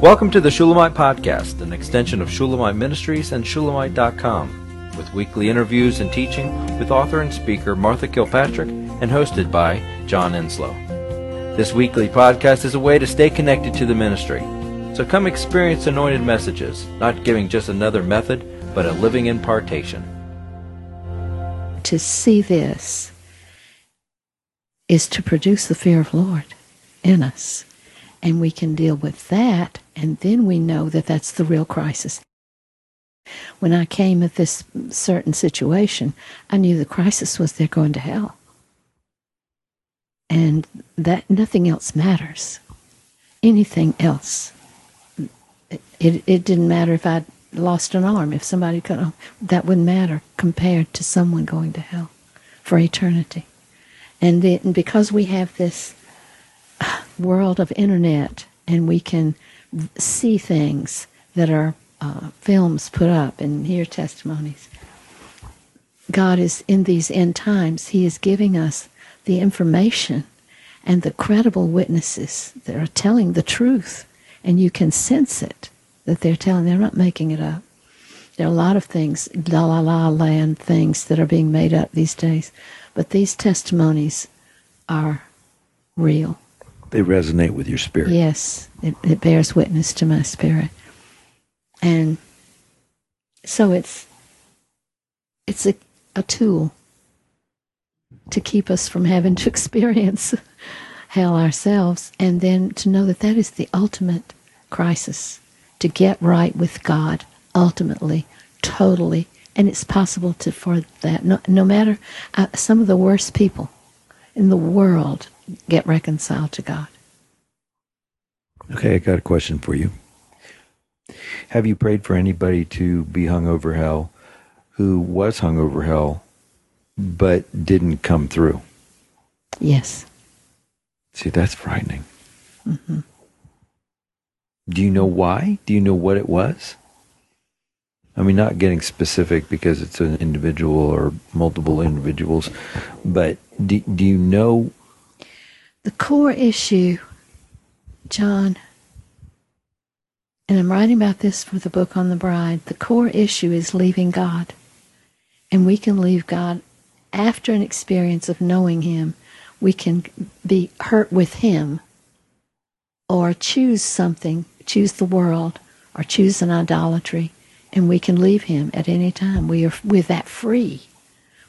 Welcome to the Shulamite Podcast, an extension of Shulamite Ministries and Shulamite.com, with weekly interviews and teaching with author and speaker Martha Kilpatrick and hosted by John Enslow. This weekly podcast is a way to stay connected to the ministry. So come experience anointed messages, not giving just another method, but a living impartation. To see this is to produce the fear of Lord in us. And we can deal with that, and then we know that that's the real crisis. When I came at this certain situation, I knew the crisis was they're going to hell. And that nothing else matters. Anything else. It, it didn't matter if I'd lost an arm, if somebody could, oh, that wouldn't matter compared to someone going to hell for eternity. And, then because we have this world of internet and we can see things that are uh, films put up and hear testimonies. God is in these end times, He is giving us the information and the credible witnesses that are telling the truth. And you can sense it that they're telling, they're not making it up. There are a lot of things, la la la land things that are being made up these days. But these testimonies are real. They resonate with your spirit. Yes, it, it bears witness to my spirit. And so it's it's a, a tool to keep us from having to experience hell ourselves and then to know that that is the ultimate crisis to get right with God ultimately totally and it's possible to for that no, no matter uh, some of the worst people in the world get reconciled to God. Okay, I got a question for you. Have you prayed for anybody to be hung over hell who was hung over hell but didn't come through? Yes. See, that's frightening. Mm-hmm. Do you know why? Do you know what it was? I mean, not getting specific because it's an individual or multiple individuals, but do, do you know? The core issue, John, and I'm writing about this for the book on the bride, the core issue is leaving God. And we can leave God after an experience of knowing Him. We can be hurt with Him or choose something, choose the world, or choose an idolatry and we can leave him at any time. We are we're that free.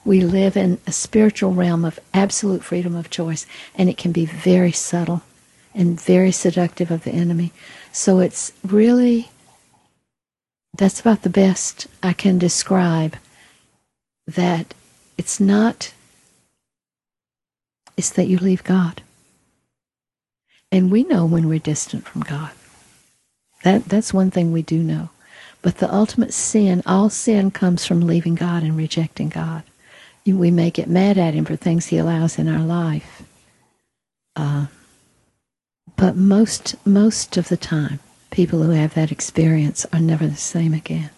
We live in a spiritual realm of absolute freedom of choice, and it can be very subtle and very seductive of the enemy. So it's really that's about the best I can describe that it's not it's that you leave God. And we know when we're distant from God. That that's one thing we do know. But the ultimate sin, all sin comes from leaving God and rejecting God. We may get mad at Him for things He allows in our life. Uh, but most most of the time, people who have that experience are never the same again,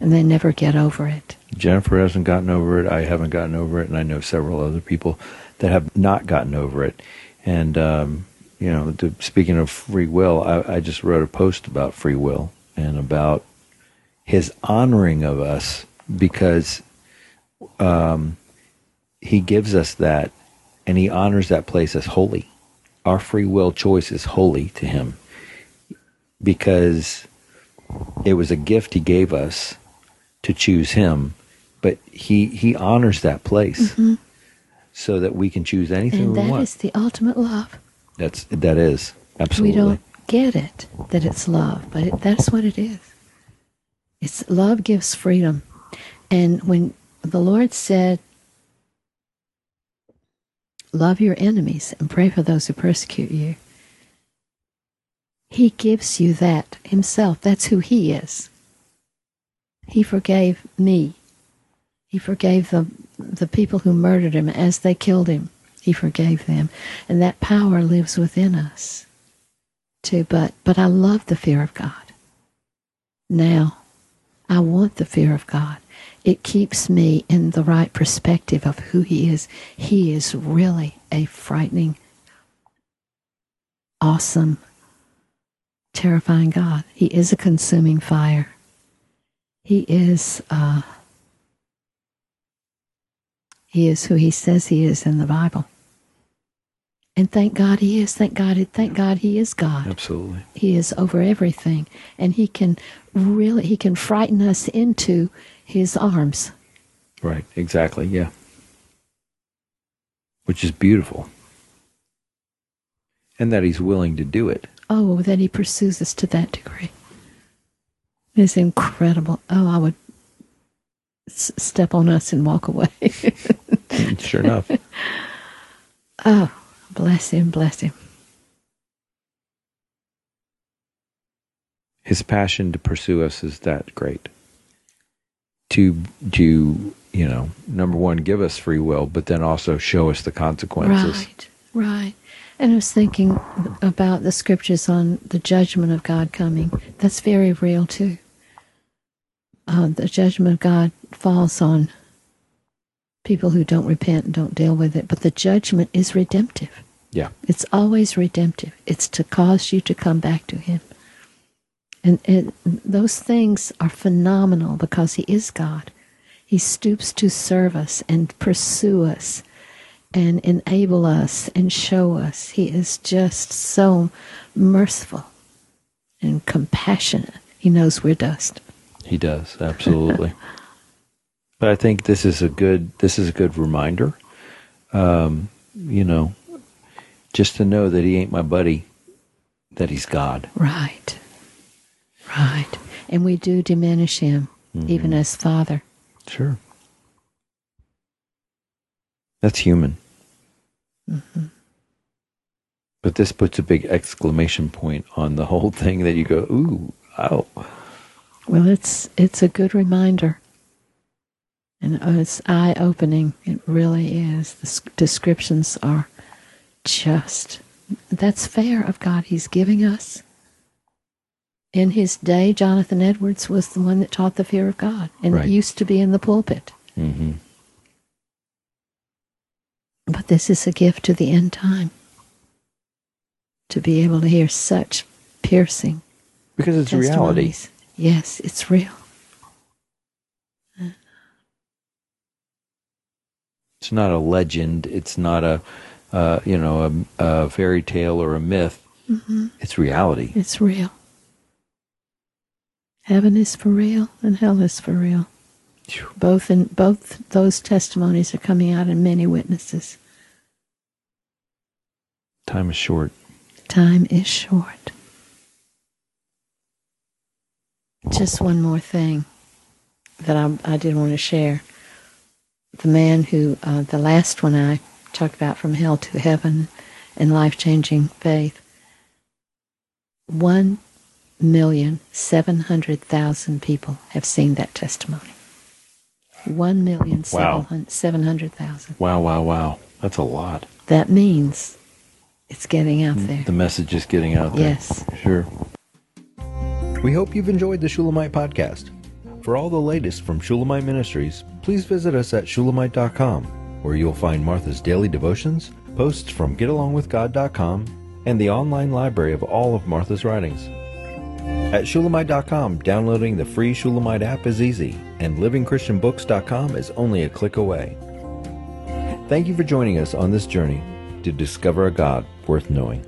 and they never get over it. Jennifer hasn't gotten over it. I haven't gotten over it, and I know several other people that have not gotten over it. And um, you know, to, speaking of free will, I, I just wrote a post about free will and about his honoring of us because um, he gives us that and he honors that place as holy. Our free will choice is holy to him because it was a gift he gave us to choose him, but he he honors that place mm-hmm. so that we can choose anything and we that want. That is the ultimate love. That's that is absolutely. We don't get it that it's love, but it, that's what it is. It's love gives freedom. And when the Lord said, Love your enemies and pray for those who persecute you, He gives you that Himself. That's who He is. He forgave me. He forgave the, the people who murdered Him as they killed Him. He forgave them. And that power lives within us too. But, but I love the fear of God. Now, I want the fear of God. It keeps me in the right perspective of who He is. He is really a frightening, awesome, terrifying God. He is a consuming fire. He is uh, he is who he says he is in the Bible. And thank God he is. Thank God. Thank God he is God. Absolutely. He is over everything, and he can really he can frighten us into his arms. Right. Exactly. Yeah. Which is beautiful. And that he's willing to do it. Oh, that he pursues us to that degree. It's incredible. Oh, I would s- step on us and walk away. sure enough. oh, bless him, bless him. His passion to pursue us is that great. To to you know, number one, give us free will, but then also show us the consequences. Right, right. And I was thinking about the scriptures on the judgment of God coming. That's very real too. Uh, the judgment of God falls on people who don't repent and don't deal with it, but the judgment is redemptive. Yeah. It's always redemptive. It's to cause you to come back to Him. And, and those things are phenomenal because He is God. He stoops to serve us and pursue us and enable us and show us. He is just so merciful and compassionate. He knows we're dust. He does, absolutely. but I think this is a good this is a good reminder. Um, you know, just to know that he ain't my buddy, that he's God. Right. Right. And we do diminish him, Mm-hmm. even as Father. Sure. That's human. Mm-hmm. But this puts a big exclamation point on the whole thing that you go, ooh, ow. Well, it's it's a good reminder, and it's eye opening. It really is. The descriptions are just that's fair of God. He's giving us. In his day, Jonathan Edwards was the one that taught the fear of God, and Right. it used to be in the pulpit. Mm-hmm. But this is a gift to the end time. To be able to hear such piercing Because it's reality. Yes, it's real. It's not a legend. It's not a, uh, you know, a, a fairy tale or a myth. hmm It's reality. It's real. Heaven is for real and hell is for real. Both in both those testimonies are coming out in many witnesses. Time is short. Time is short. Just one more thing that I, I did want to share. The man who, uh, the last one I talked about from hell to heaven and life changing faith, one million seven hundred thousand people have seen that testimony. One million Wow. seven hundred thousand. Wow, wow, wow. That's a lot. That means it's getting out there. The message is getting out there. Yes. Sure. We hope you've enjoyed the Shulamite podcast. For all the latest from Shulamite Ministries, please visit us at shulamite.com, where you'll find Martha's daily devotions, posts from getalongwithgod.com, and the online library of all of Martha's writings. At shulamite.com, downloading the free Shulamite app is easy, and livingchristianbooks.com is only a click away. Thank you for joining us on this journey to discover a God worth knowing.